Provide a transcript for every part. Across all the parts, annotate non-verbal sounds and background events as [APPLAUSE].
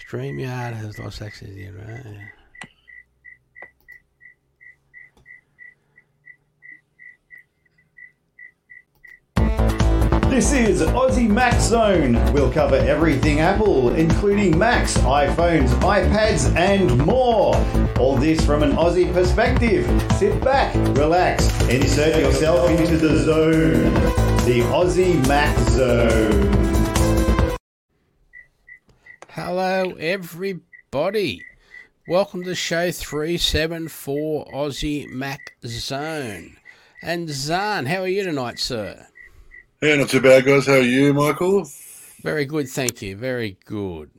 StreamYard has lost access here, right? This is Aussie Mac Zone. We'll cover everything Apple, including Macs, iPhones, iPads, and more. All this from an Aussie perspective. Sit back, relax, insert yourself into the zone. The Aussie Mac Zone. Hello, everybody. Welcome to show 374 Aussie Mac Zone. And Zan, how are you tonight, sir? Yeah, not too bad, guys. How are you, Michael? Very good, thank you. Very good.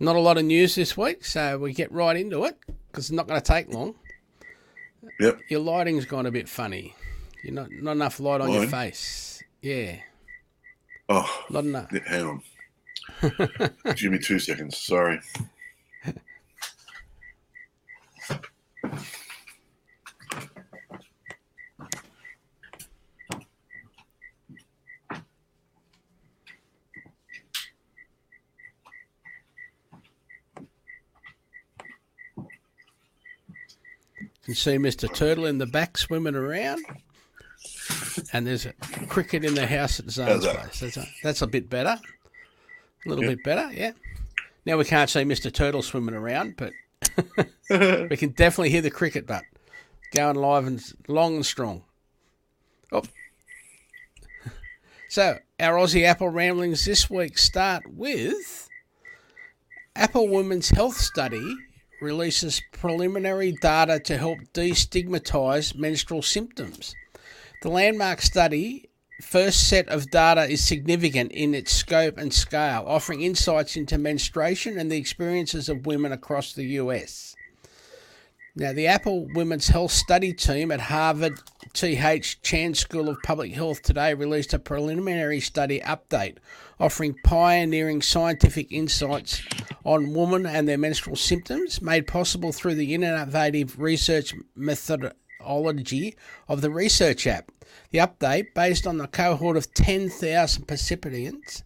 Not a lot of news this week, so we get right into it because it's not going to take long. Yep. Your lighting's gone a bit funny. You're not not enough light on your face. Yeah, Oh, not enough. hang on. Give me two seconds. Sorry. You can see Mr. Turtle in the back swimming around. And there's a cricket in the house at Zane's place. That's a, that's a bit better. A little Yeah. bit better, yeah. Now we can't see Mr. Turtle swimming around, but [LAUGHS] we can definitely hear the cricket butt going live and long and strong. Oh. So, our Aussie Apple ramblings this week start with Apple Women's Health Study releases preliminary data to help destigmatize menstrual symptoms. The landmark study first set of data is significant in its scope and scale, offering insights into menstruation and the experiences of women across the US. Now, the Apple Women's Health Study team at Harvard T.H. Chan School of Public Health today released a preliminary study update offering pioneering scientific insights on women and their menstrual symptoms, made possible through the innovative research methodology of the Research app. The update, based on the cohort of 10,000 participants,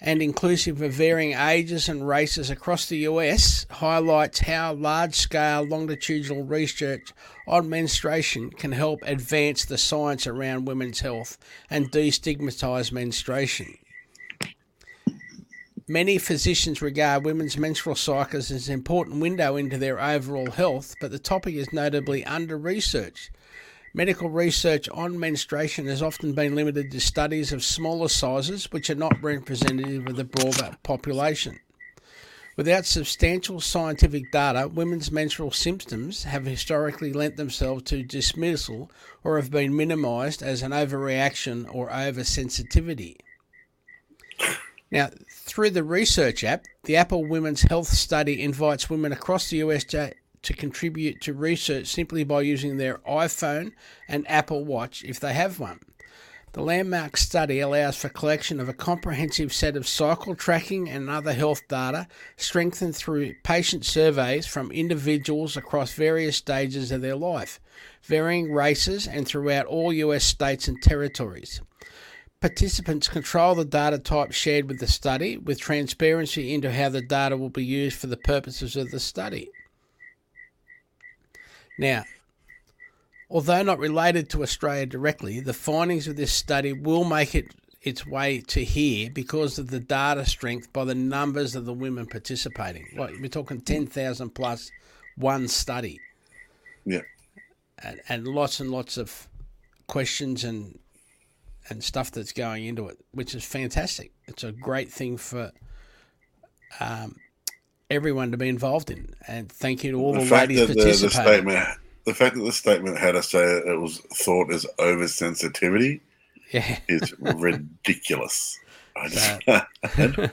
and inclusive of varying ages and races across the US, highlights how large scale longitudinal research on menstruation can help advance the science around women's health and destigmatise menstruation. Many physicians regard women's menstrual cycles as an important window into their overall health, but the topic is notably under researched. Medical research on menstruation has often been limited to studies of smaller sizes, which are not representative of the broader population. Without substantial scientific data, women's menstrual symptoms have historically lent themselves to dismissal or have been minimised as an overreaction or oversensitivity. Now, through the Research app, the Apple Women's Health Study invites women across the US to, to contribute to research simply by using their iPhone and Apple Watch if they have one. The landmark study allows for collection of a comprehensive set of cycle tracking and other health data strengthened through patient surveys from individuals across various stages of their life, varying races, and throughout all US states and territories. Participants control the data type shared with the study, with transparency into how the data will be used for the purposes of the study. Now, although not related to Australia directly, the findings of this study will make it its way to here because of the data strength by the numbers of the women participating. Like we're talking ten thousand plus one study Yeah. and, and lots and lots of questions and and stuff that's going into it, which is fantastic. It's a great thing for um, everyone to be involved in. And thank you to all the, The ladies that the, the participating. statement, the fact that the statement had to say it was thought as oversensitivity Yeah, [LAUGHS] is ridiculous. I just, [LAUGHS]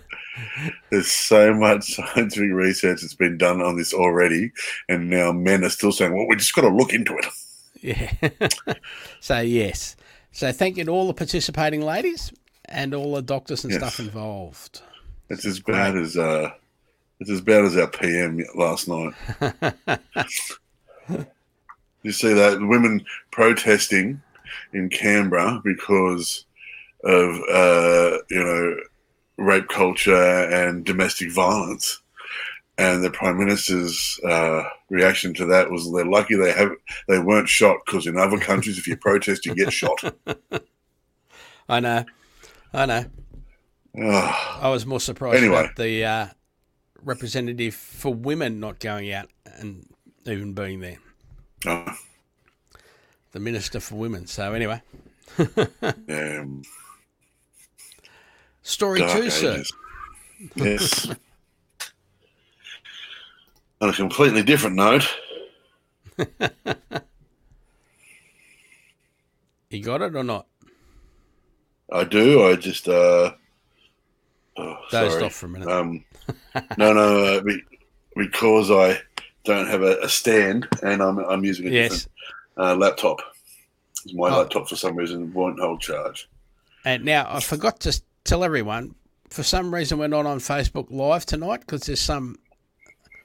there's so much scientific research that's been done on this already, and now men are still saying, "Well, we just got to look into it." yeah. [LAUGHS] so yes, so thank you to all the participating ladies and all the doctors and Yes. stuff involved. It's as bad as uh, it's as bad as our PM last night. [LAUGHS] [LAUGHS] you see that the women protesting in Canberra because of uh, you know rape culture and domestic violence. And the prime minister's uh, reaction to that was they're lucky they have they weren't shot because in other countries, if you protest, you get shot. [LAUGHS] I know, I know. Oh, I was more surprised Anyway. about the uh, representative for women not going out and even being there. oh, The minister for women. So anyway, [LAUGHS] um, story two, sir. Yes. [LAUGHS] On a completely different note, [LAUGHS] You got it or not? I do. I just uh, oh, Dozed sorry. off for a minute. Um, no, no, uh, be, because I don't have a, a stand and I'm I'm using a yes. different uh, laptop. My Oh. laptop, for some reason, won't hold charge. And now I forgot to tell everyone. For some reason, we're not on Facebook Live tonight because there's some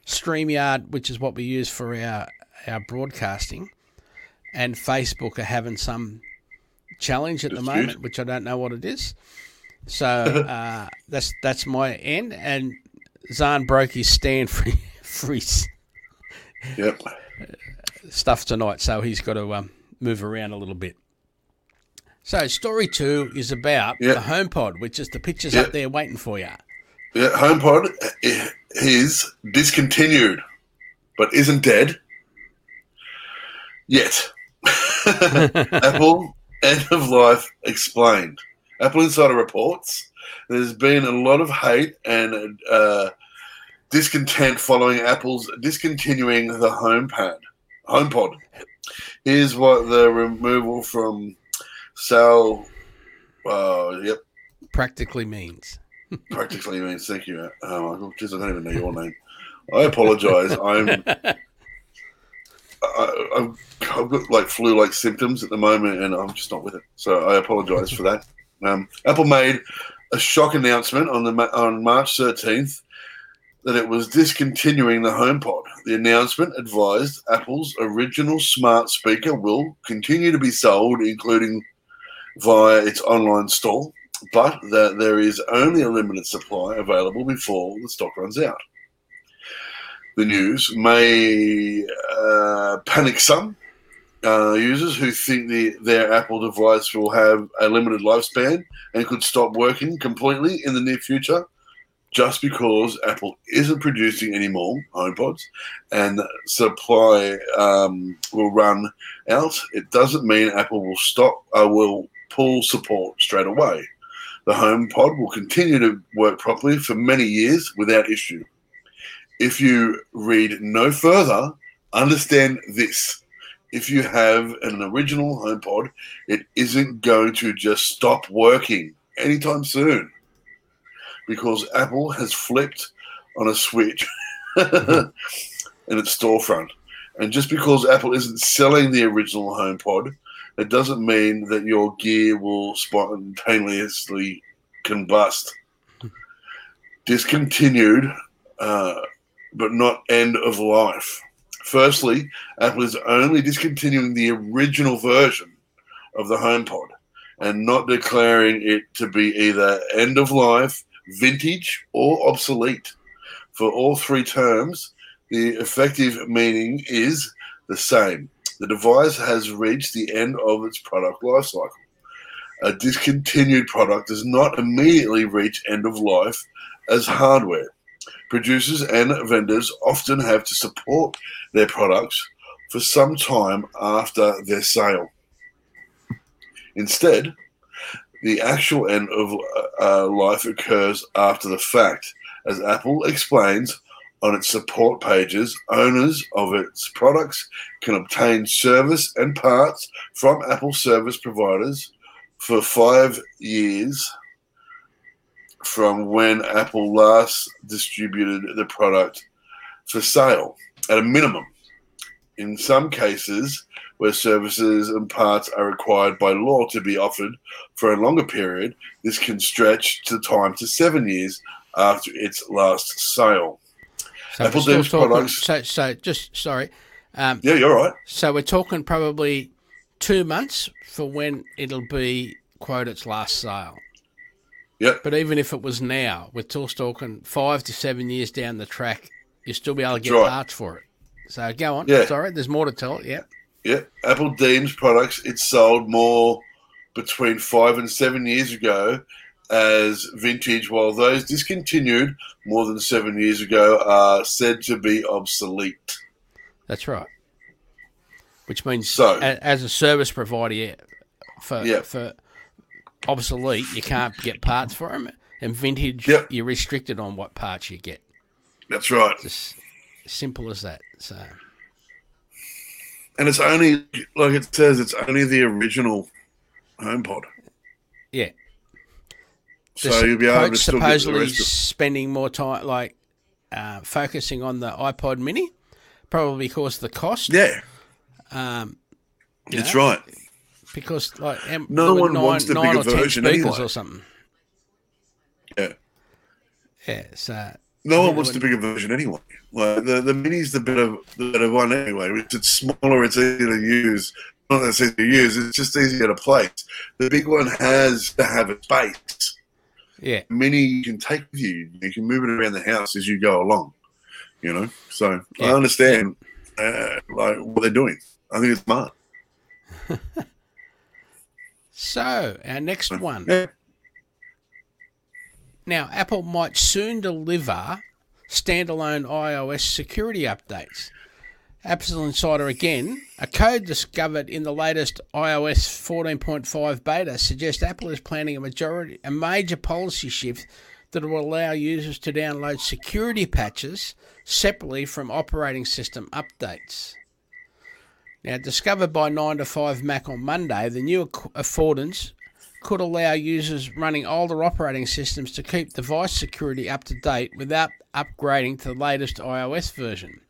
Streamyard, which is what we use for our our broadcasting, and Facebook are having some challenge at the moment, which I don't know what it is. So [LAUGHS] uh, that's that's my end. And Zahn broke his stand for [LAUGHS] for his Yep. stuff tonight, so he's got to um, move around a little bit. So story two is about Yeah. the HomePod, which is the pictures Yeah. up there waiting for you. Yeah, HomePod i- is discontinued, but isn't dead yet. [LAUGHS] Apple end of life explained. Apple Insider reports there's been a lot of hate and uh, discontent following Apple's discontinuing the HomePad. HomePod. Here's what the removal from sale. Uh, yep, Practically means. Practically means thank you, uh, Michael. Jeez, I don't even know your name. I apologise. I'm I, I've, I've got like flu-like symptoms at the moment, and I'm just not with it. So I apologise for that. Um, Apple made a shock announcement on the on March 13th that it was discontinuing the HomePod. The announcement advised Apple's original smart speaker will continue to be sold, including via its online store, but that there is only a limited supply available before the stock runs out. The news may uh, panic some uh, users who think the, their Apple device will have a limited lifespan and could stop working completely in the near future just because Apple isn't producing any more HomePods and supply um, will run out. It doesn't mean Apple will stop, uh, will pull support straight away. The HomePod will continue to work properly for many years without issue. If you read no further, understand this. If you have an original HomePod, it isn't going to just stop working anytime soon because Apple has flipped on a switch [LAUGHS] in its storefront. And just because Apple isn't selling the original HomePod, it doesn't mean that your gear will spontaneously combust. Discontinued, uh, but not end of life. Firstly, Apple is only discontinuing the original version of the HomePod and not declaring it to be either end of life, vintage, or obsolete. For all three terms, the effective meaning is the same. The device has reached the end of its product life cycle. A discontinued product does not immediately reach end of life as hardware. Producers and vendors often have to support their products for some time after their sale. Instead, the actual end of uh, life occurs after the fact. As Apple explains on its support pages, owners of its products can obtain service and parts from Apple service providers for five years from when Apple last distributed the product for sale at a minimum. In some cases, where services and parts are required by law to be offered for a longer period, this can stretch to time to seven years after its last sale. So Apple we're deems talking- products- So, so just sorry. Um, Yeah, you're right. So we're talking probably two months for when it'll be quote its last sale. Yep. But even if it was now, we're still talking five to seven years down the track, you'll still be able to get right. parts for it. So go on. Yeah. Sorry, there's more to tell. Yeah. Yeah, Apple deems products it sold more between five and seven years ago as vintage, while those discontinued more than seven years ago are said to be obsolete. That's right. Which means, So- a, as a service provider, for Yeah. for obsolete, you can't get parts for them, and vintage, Yep. you're restricted on what parts you get. That's right. Just simple as that. So And it's only, like it says, it's only the original HomePod. yeah, So you'll be able to still supposedly of spending more time, like uh, focusing on the iPod Mini, probably because of the cost. Yeah, Um, that's know, right. Because like um, No one nine, wants the nine bigger version anyway. or something. Yeah. Yeah, so No one wants the bigger version anyway. Like the the mini's the better the better one anyway. It's, it's smaller, it's easier to use. Not that it's easy to use, it's just easier to place. The big one has to have a space. Yeah, many you can take with you. You can move it around the house as you go along. You know, so I Yeah. understand uh, like what they're doing. I think it's smart. [LAUGHS] So our next one. Yeah. Now, Apple might soon deliver standalone iOS security updates. Apple Insider again, a code discovered in the latest iOS 14.5 beta suggests Apple is planning a majority, a major policy shift that will allow users to download security patches separately from operating system updates. Now, discovered by 9 to 5 Mac on Monday, the new affordance could allow users running older operating systems to keep device security up to date without upgrading to the latest iOS version.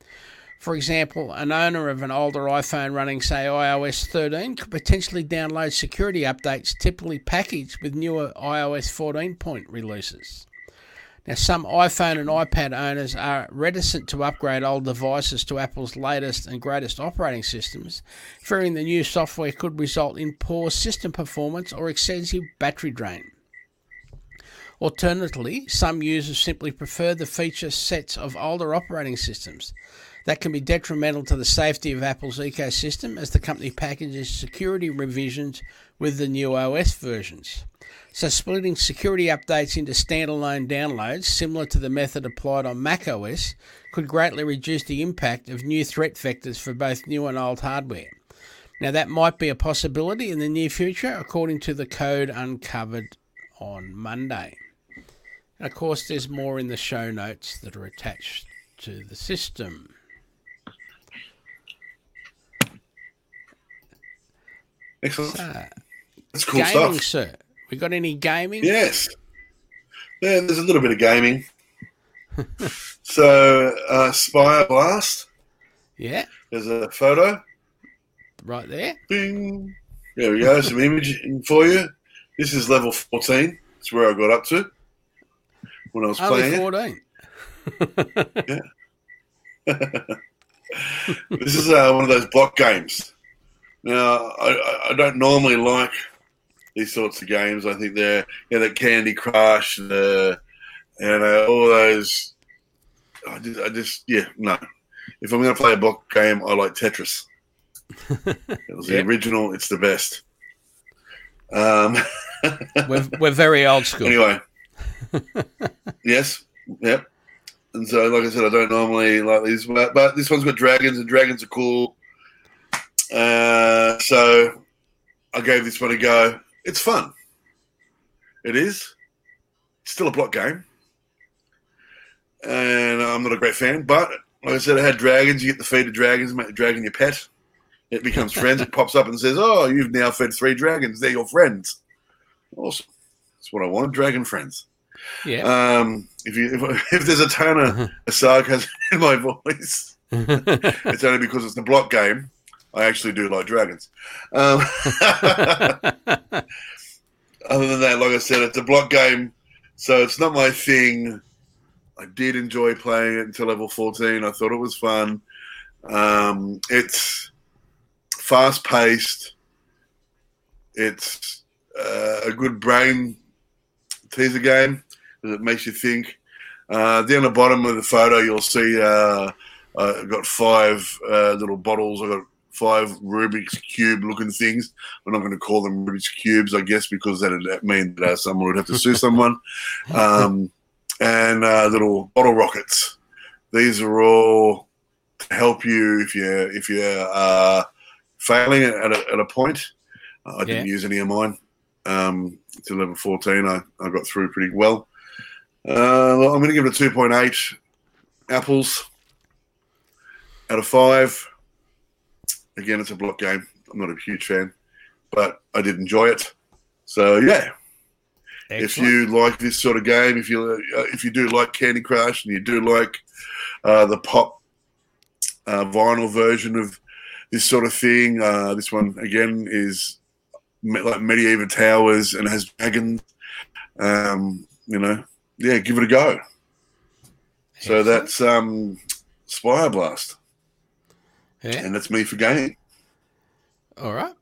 For example, an owner of an older iPhone running, say, iOS 13 could potentially download security updates typically packaged with newer iOS 14 point releases. Now, some iPhone and iPad owners are reticent to upgrade old devices to Apple's latest and greatest operating systems, fearing the new software could result in poor system performance or excessive battery drain. Alternatively, some users simply prefer the feature sets of older operating systems. That can be detrimental to the safety of Apple's ecosystem as the company packages security revisions with the new OS versions. So, splitting security updates into standalone downloads, similar to the method applied on macOS, could greatly reduce the impact of new threat vectors for both new and old hardware. Now, that might be a possibility in the near future, according to the code uncovered on Monday. And of course, there's more in the show notes that are attached to the system. Excellent. So, That's cool gaming, stuff. sir. We got any gaming? Yes. Yeah, there's a little bit of gaming. [LAUGHS] so, uh, Spire Blast. Yeah, There's a photo. right there. Bing. There we go. Some imaging for you. This is level 14. It's where I got up to when I was Only playing. it. 14. [LAUGHS] [LAUGHS] This is uh, one of those block games. Now, I, I- don't normally like these sorts of games. I think they're, you know, the Candy Crush, the, you know, all those. I just, I just, yeah, no. If I'm going to play a block game, I like Tetris. [LAUGHS] It was the Yep. original. It's the best. Um, [LAUGHS] We're, we're very old school. Anyway, [LAUGHS] yes, yep. And so, like I said, I don't normally like these, but, but this one's got dragons, and dragons are cool. Uh, so I gave this one a go. It's fun. It is. It's still a block game, and I'm not a great fan. But like I said, I had dragons. You get the feed the dragons, make the dragon your pet. It becomes friends. It pops up and says, "Oh, you've now fed three dragons. They're your friends." Awesome. That's what I want. Dragon friends. Yeah. Um, if you if, [LAUGHS] if there's a tone of a sarcasm in my voice, [LAUGHS] it's only because it's the block game. I actually do like dragons. Um, [LAUGHS] [LAUGHS] other than that, like I said, it's a block game, so it's not my thing. I did enjoy playing it until level 14. I thought it was fun. Um, it's fast paced. It's uh, a good brain teaser game because it makes you think. Uh, down the bottom of the photo, you'll see uh, I've got five uh, little bottles. I've got five Rubik's Cube looking things. We're not going to call them Rubik's Cubes, I guess, because that would mean that uh, someone would have to sue someone. [LAUGHS] Um, and uh, little bottle rockets. These are all to help you if you're, if you're uh, failing at a, at a point. I didn't use any of mine. Um, to level 14, I, I got through pretty well. Uh, well, I'm going to give it a 2.8 apples out of five. Again, it's a block game. I'm not a huge fan, but I did enjoy it. So yeah, if you like this sort of game, if you uh, if you do like Candy Crush and you do like uh, the pop uh, vinyl version of this sort of thing, uh, this one again is like medieval towers and has dragons. Um, you know, yeah, give it a go. So that's um, Spire Blast, yeah. and that's me for gaming. All right.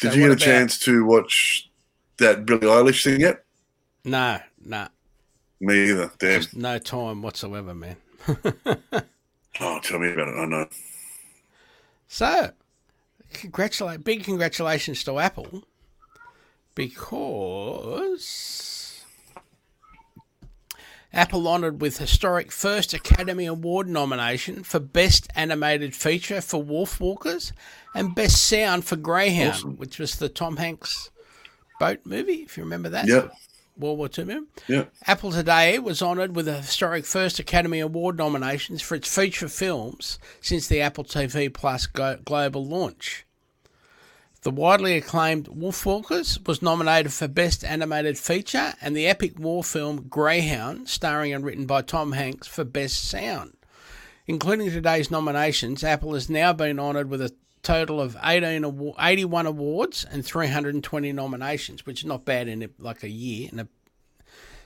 Did So you get a about- chance to watch that Billie Eilish thing yet? No, no, Me either. Damn. just no time whatsoever, man. [LAUGHS] Oh, tell me about it. I know. So, congratulate, big congratulations to Apple because Apple honoured with historic first Academy Award nomination for Best Animated Feature for Wolf Wolfwalkers and Best Sound for Greyhound, Awesome. which was the Tom Hanks boat movie, if you remember that. Yep. World War II movie. Yep. Apple today was honoured with a historic first Academy Award nominations for its feature films since the Apple TV Plus go- global launch. The widely acclaimed Wolfwalkers was nominated for Best Animated Feature, and the epic war film Greyhound, starring and written by Tom Hanks, for Best Sound. Including today's nominations, Apple has now been honoured with a total of 18 award, 81 awards and 320 nominations, which is not bad in like a year. A,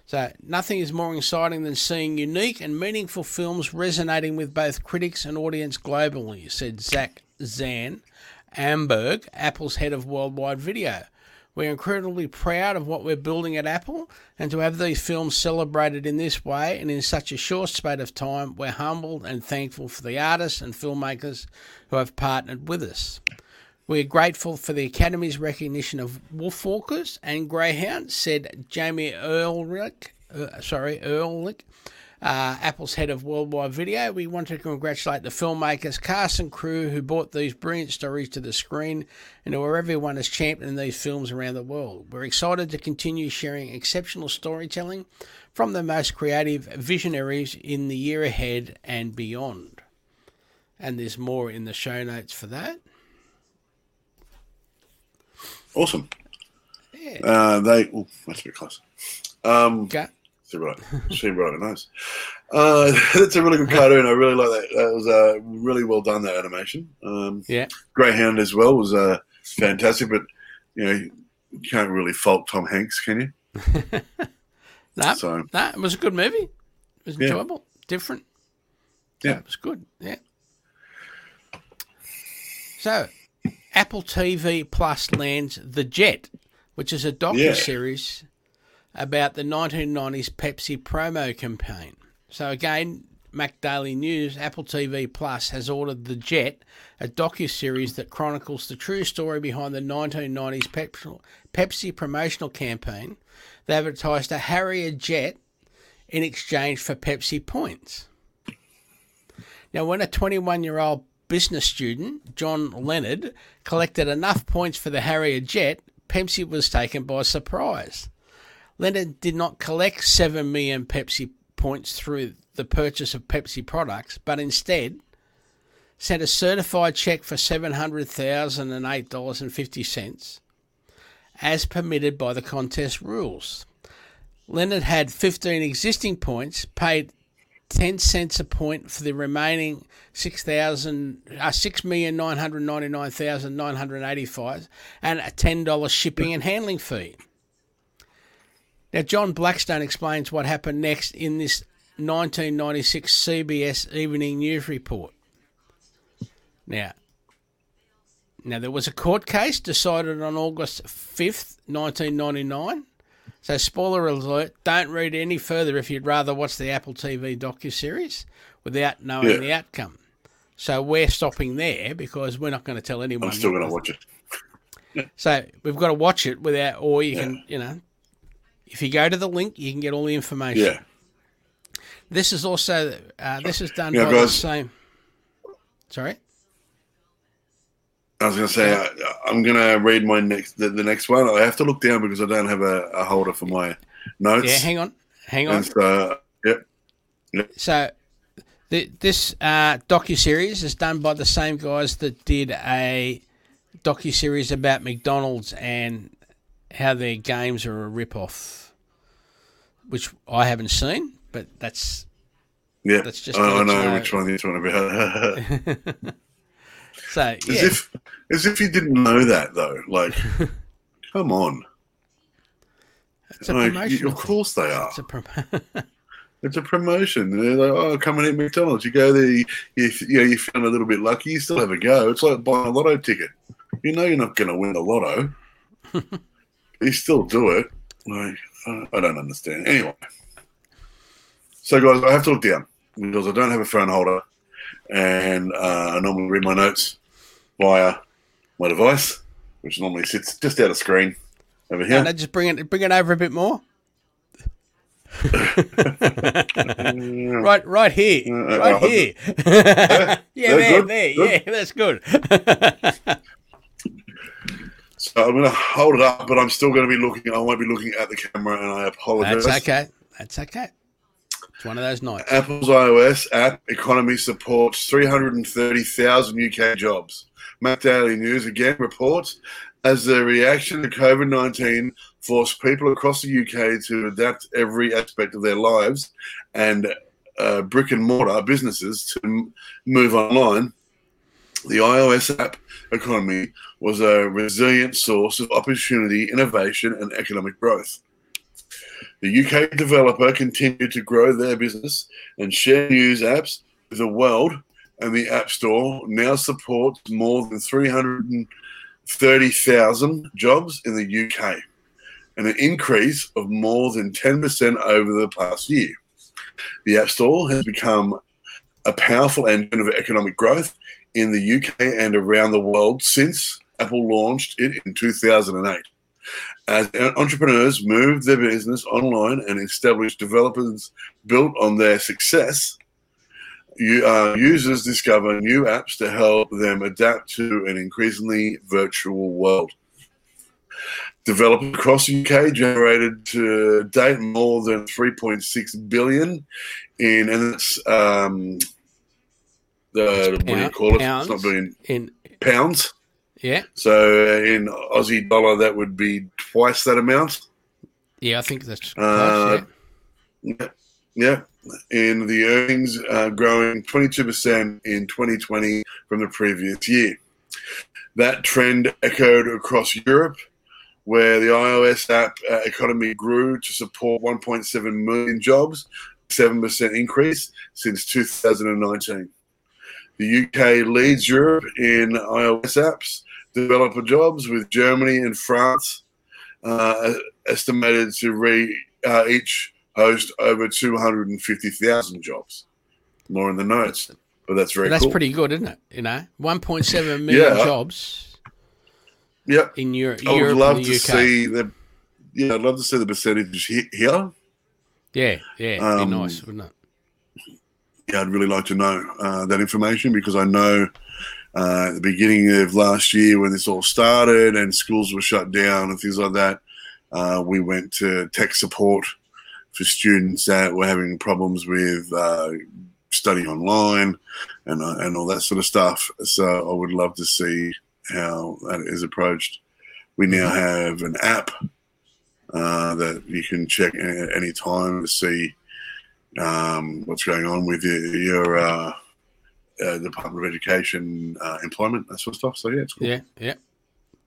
so nothing is more exciting than seeing unique and meaningful films resonating with both critics and audience globally, said Zack Van Amburg, Apple's head of worldwide video. We're incredibly proud of what we're building at Apple, and to have these films celebrated in this way and in such a short space of time, we're humbled and thankful for the artists and filmmakers who have partnered with us. We're grateful for the Academy's recognition of Wolfwalkers and Greyhound, said Jamie Erlicht, uh, sorry, Erlicht, uh, Apple's head of worldwide video. We want to congratulate the filmmakers, cast and crew who brought these brilliant stories to the screen and who are everyone has championed these films around the world. We're excited to continue sharing exceptional storytelling from the most creative visionaries in the year ahead and beyond. And there's more in the show notes for that. Awesome. Yeah. Uh, they. Oh, that's a bit close. Um, Okay. Right. See right at nose. Uh, [LAUGHS] that's a really good cartoon. I really like that. That was uh, really well done. That animation. Um, Yeah. Greyhound as well was uh, fantastic. But you know, you can't really fault Tom Hanks, can you? [LAUGHS] No, So it was a good movie. It was Yeah. enjoyable, different. So Yeah. It was good. Yeah. So, Apple TV Plus lands The Jet, which is a docu-series about the 1990s Pepsi promo campaign. So again, Mac Daily News, Apple TV Plus has ordered The Jet, a docu-series that chronicles the true story behind the 1990s Pepsi, Pepsi promotional campaign. They advertised a Harrier jet in exchange for Pepsi points. Now, when a 21 year old business student, John Leonard, collected enough points for the Harrier jet, Pepsi was taken by surprise. Leonard did not collect 7 million Pepsi points through the purchase of Pepsi products, but instead sent a certified check for $700,008.50 as permitted by the contest rules. Leonard had 15 existing points, paid 10 cents a point for the remaining 6,000 uh, 6,999,985 and a $10 shipping and handling fee. Now John Blackstone explains what happened next in this 1996 CBS Evening News report. Now, now there was a court case decided on August 5th, 1999 So, spoiler alert, don't read any further if you'd rather watch the Apple TV docu-series without knowing Yeah. the outcome. So, we're stopping there because we're not going to tell anyone. I'm still going to watch it. [LAUGHS] So, we've got to watch it without, or you can, you know, if you go to the link, you can get all the information. Yeah. This is also, uh, this is done Yeah, by the same. Sorry? I was going to say I, I'm going to read my next the, the next one. I have to look down because I don't have a, a holder for my notes. Yeah, hang on. Hang on. and so, yep. So, th- this uh, docu series is done by the same guys that did a docu series about McDonald's and how their games are a rip off, which I haven't seen, but that's Yeah, That's just I, I you know know. which one you're talking about. [LAUGHS] so as yeah. if, as if you didn't know that though. Like, [LAUGHS] come on. It's a Like, promotion. of course they are. It's a prom- [LAUGHS] It's a promotion. They're like, oh, come and eat McDonald's. You go there, you, you, you know, you feel a little bit lucky, you still have a go. It's like buying a lotto ticket. You know you're not going to win the lotto. You still do it. Like, uh, I don't understand. Anyway. So, guys, I have to look down because I don't have a phone holder and uh, I normally read my notes via my device, which normally sits just out of screen over here. No, just bring it, bring it over a bit more. [LAUGHS] right, right here, Uh, right here. [LAUGHS] [LAUGHS] yeah, there, there. Yeah, that's good. So I'm going to hold it up, but I'm still going to be looking. I won't be looking at the camera, and I apologize. That's okay. That's okay. It's one of those nights. Apple's iOS app economy supports 330,000 UK jobs. Mac Daily News again reports as the reaction to COVID 19 forced people across the UK to adapt every aspect of their lives and uh, brick and mortar businesses to m- move online. The iOS app economy was a resilient source of opportunity, innovation, and economic growth. The UK developer continued to grow their business and share news apps with the world, and the App Store now supports more than 330,000 jobs in the UK, and an increase of more than 10% over the past year. The App Store has become a powerful engine of economic growth in the UK and around the world since Apple launched it in 2008 as entrepreneurs moved their business online and established developers built on their success, you, uh, users discover new apps to help them adapt to an increasingly virtual world. Developers across the UK generated to date more than 3.6 billion in, and um, the what do you call it? It's not billion In pounds. yeah, So in Aussie dollar, that would be twice that amount. yeah, I think that's Uh, close, yeah. Yeah. In the earnings uh, growing 22% in 2020 from the previous year. That trend echoed across Europe, where the iOS app uh, economy grew to support 1.7 million jobs, 7% increase since 2019. The UK leads Europe in iOS apps, developer jobs, with Germany and France uh, estimated to re, uh, each host over 250,000 jobs. More in the notes, but that's very But that's cool. pretty good, isn't it? You know, 1.7 [LAUGHS] million Yeah. jobs Yep. in Europe, I would Europe love to UK. see the. Yeah, I'd love to see the percentage here. Yeah, yeah, it'd Um, be nice, wouldn't it? Yeah, I'd really like to know uh, that information because I know uh, at the beginning of last year when this all started and schools were shut down and things like that, uh, we went to tech support for students that were having problems with uh, studying online and uh, and all that sort of stuff. So I would love to see how that is approached. We now have an app uh, that you can check at any time to see um, what's going on with your, your uh, uh, Department of Education uh, employment, that sort of stuff. So yeah, it's cool. Yeah, yeah.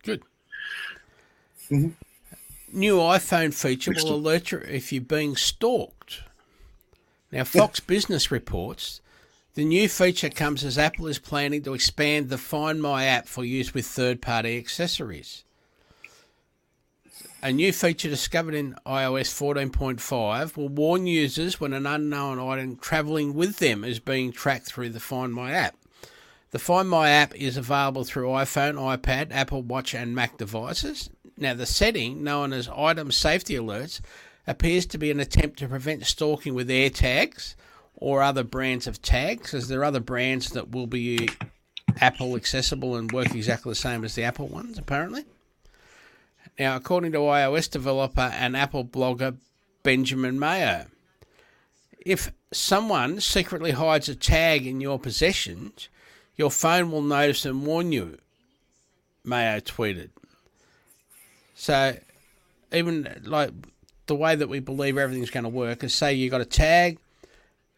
Good. Mhm. New iPhone feature Next will alert you if you're being stalked. Now, Fox Business reports the new feature comes as Apple is planning to expand the Find My app for use with third party accessories. A new feature discovered in iOS 14.5 will warn users when an unknown item traveling with them is being tracked through the Find My app. The Find My app is available through iPhone, iPad, Apple Watch, and Mac devices. Now, the setting, known as Item Safety Alerts, appears to be an attempt to prevent stalking with AirTags or other brands of tags, as there are other brands that will be Apple accessible and work exactly the same as the Apple ones, apparently. Now, according to iOS developer and Apple blogger Benjamin Mayo, if someone secretly hides a tag in your possessions, your phone will notice and warn you, Mayo tweeted. So, even like the way that we believe everything's going to work is say you got a tag,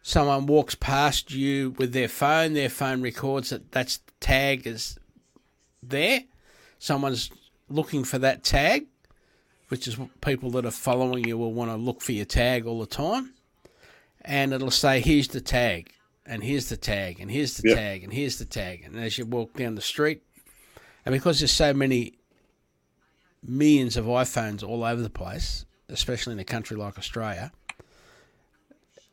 someone walks past you with their phone, their phone records that that tag is there. Someone's looking for that tag, which is what people that are following you will want to look for your tag all the time. And it'll say, here's the tag, and here's the tag, and here's the yep. tag, and here's the tag. And as you walk down the street, and because there's so many millions of iPhones all over the place, especially in a country like Australia,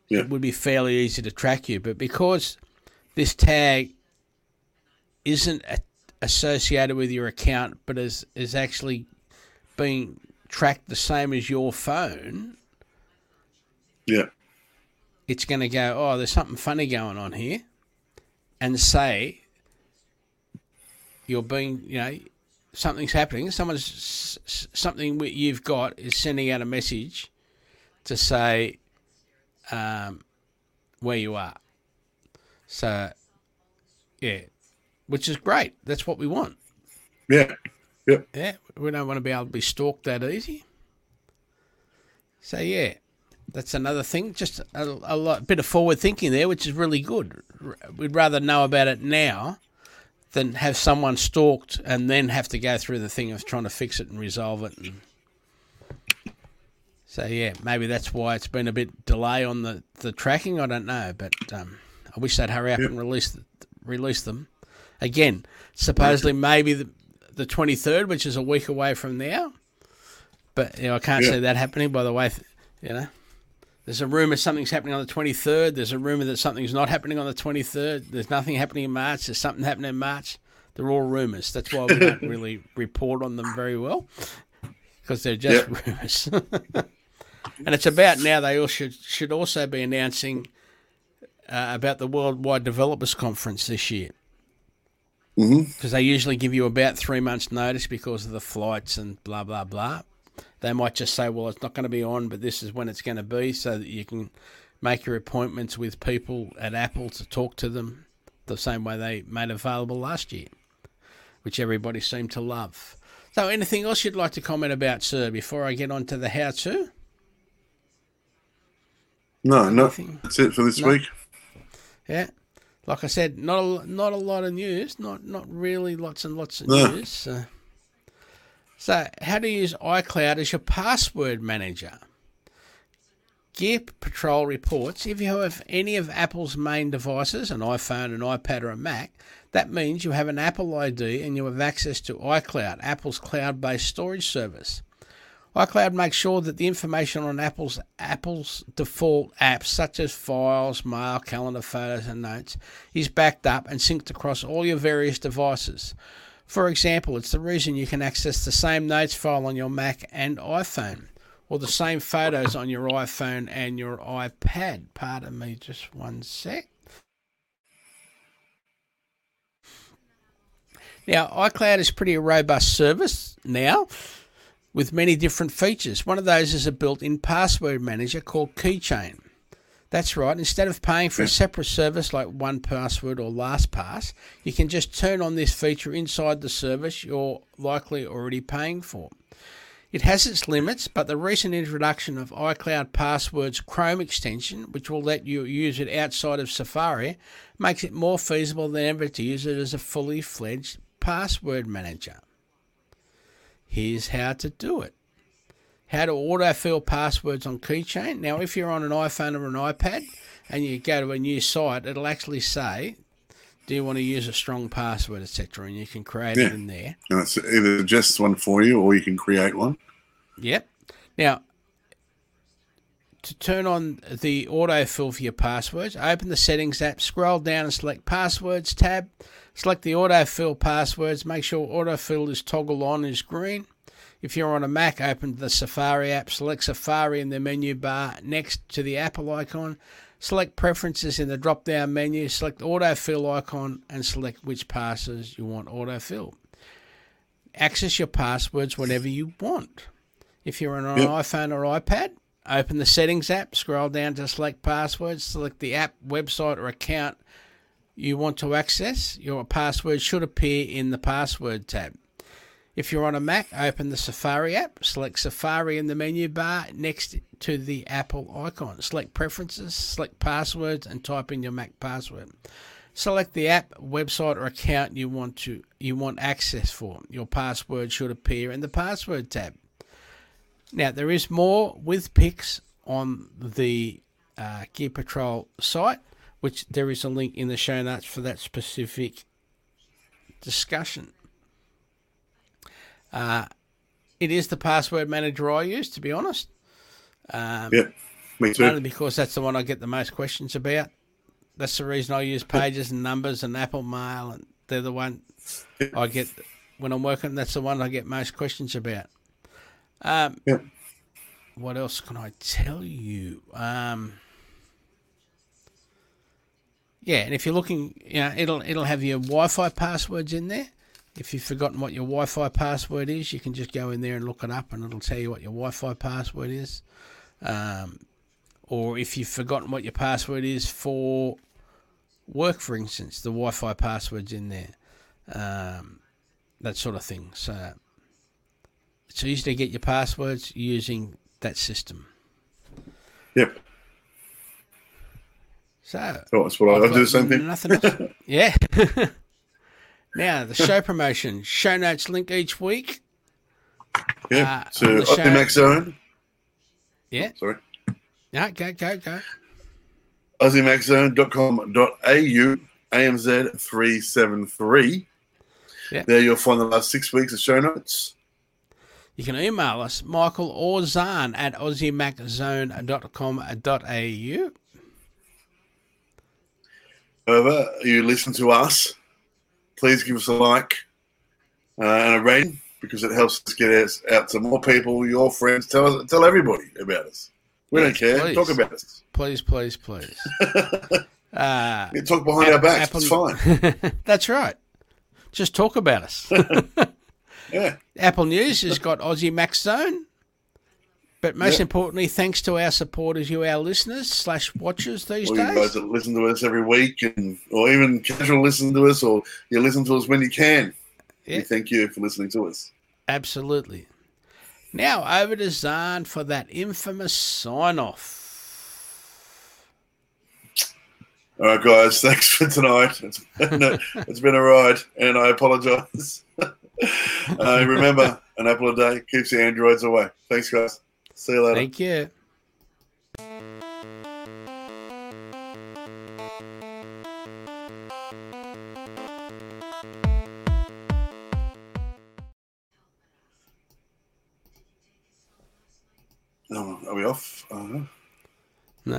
yeah. it would be fairly easy to track you. But because this tag isn't a associated with your account, but is is actually being tracked the same as your phone. Yeah. It's going to go, oh, there's something funny going on here, and say you're being, you know, something's happening. Someone's something you've got is sending out a message to say um, where you are. So, yeah, which is great. That's what we want. Yeah. Yep. Yeah. We don't want to be able to be stalked that easy. So yeah, that's another thing. Just a, a lot, bit of forward thinking there, which is really good. We'd rather know about it now than have someone stalked and then have to go through the thing of trying to fix it and resolve it. And so yeah, maybe that's why it's been a bit delay on the, the tracking. I don't know, but um, I wish they'd hurry up yep. and release release them. Again, supposedly maybe the, the 23rd, which is a week away from now. But you know, I can't yeah. see that happening. By the way, you know, there's a rumor something's happening on the 23rd. There's a rumor that something's not happening on the 23rd. There's nothing happening in March. There's something happening in March. They're all rumors. That's why we [LAUGHS] don't really report on them very well because they're just rumors. [LAUGHS] and it's about now. They all should should also be announcing uh, about the Worldwide Developers Conference this year. Mm-hmm. because mm-hmm. they usually give you about three months' notice because of the flights and blah blah blah. They might just say, "Well, it's not going to be on, but this is when it's going to be," so that you can make your appointments with people at Apple to talk to them the same way they made available last year, which everybody seemed to love. So, anything else you'd like to comment about, sir, before I get on to the how-to? No, nothing. that's it for this no. week. Yeah like I said, not a, not a lot of news, not not really lots and lots of news. So, so, how to use iCloud as your password manager? Gear Patrol reports if you have any of Apple's main devices, an iPhone, an iPad, or a Mac, that means you have an Apple ID and you have access to iCloud, Apple's cloud based storage service iCloud makes sure that the information on Apple's Apple's default apps such as files, mail, calendar, photos and notes is backed up and synced across all your various devices. For example, it's the reason you can access the same notes file on your Mac and iPhone or the same photos on your iPhone and your iPad. Pardon me just one sec. Now, iCloud is pretty robust service now with many different features. One of those is a built in password manager called Keychain. That's right, instead of paying for a separate service like 1Password or LastPass, you can just turn on this feature inside the service you're likely already paying for. It has its limits, but the recent introduction of iCloud Password's Chrome extension, which will let you use it outside of Safari, makes it more feasible than ever to use it as a fully fledged password manager. Here's how to do it. How to autofill passwords on Keychain. Now, if you're on an iPhone or an iPad and you go to a new site, it'll actually say, do you want to use a strong password, etc. And you can create yeah. it in there. And it's either just one for you or you can create one. Yep. Now, to turn on the autofill for your passwords, open the Settings app, scroll down and select Passwords tab. Select the autofill passwords. Make sure autofill is toggled on is green. If you're on a Mac, open the Safari app, select Safari in the menu bar next to the Apple icon. Select Preferences in the drop down menu, select Autofill icon, and select which passes you want autofill. Access your passwords whenever you want. If you're on an Yep. iPhone or iPad, open the Settings app, scroll down to select Passwords, select the app, website, or account you want to access. Your password should appear in the Password tab. If you're on a Mac, open the Safari app, select Safari in the menu bar next to the Apple icon. Select Preferences, select Passwords, and type in your Mac password. Select the app, website, or account you want to you want access for. Your password should appear in the Password tab. Now there is more with pics on the uh, Gear Patrol site, which there is a link in the show notes for that specific discussion. Uh, it is the password manager I use, to be honest. Um, Yeah, me too. only because that's the one I get the most questions about. That's the reason I use pages and numbers and Apple Mail, and they're the one I get when I'm working. That's the one I get most questions about. Um, Yeah. What else can I tell you? Um, yeah, and if you're looking, you know, it'll it'll have your Wi-Fi passwords in there. If you've forgotten what your Wi-Fi password is, you can just go in there and look it up, and it'll tell you what your Wi-Fi password is. Um, or if you've forgotten what your password is for work, for instance, the Wi-Fi password's in there. Um, that sort of thing. So it's easy to get your passwords using that system. Yep. So So that's what I, I do the same thing. Nothing else. [LAUGHS] yeah. [LAUGHS] now the show promotion, show notes link each week. Yeah. uh, so on Aussie Mac Zone. Yeah. Sorry. Yeah, go go go. AussieMacZone.com.au AMZ three seven three. Yeah. There you'll find the last six weeks of show notes. You can email us, Michael or Zahn at aussiemaczone.com.au. However, you listen to us, please give us a like uh, and a rating because it helps us get us out to more people, your friends. Tell us, tell everybody about us. We don't care. please. Talk about us. Please, please, please. [LAUGHS] Uh, You talk behind our backs. It's fine. [LAUGHS] That's right. Just talk about us. [LAUGHS] Yeah. Apple News has got Aussie Mac Zone. But most importantly, thanks to our supporters, you, our listeners slash watchers these All you guys that listen to us every week, and or even casual listen to us, or you listen to us when you can. We thank you for listening to us. Absolutely. Now over to Zahn for that infamous sign off. All right, guys. [LAUGHS] Thanks for tonight. It's been a, it's been a ride, and I apologise. [LAUGHS] uh, remember, an apple a day keeps the androids away. Thanks, guys. See you later. Thank you. Oh, are we off? Uh,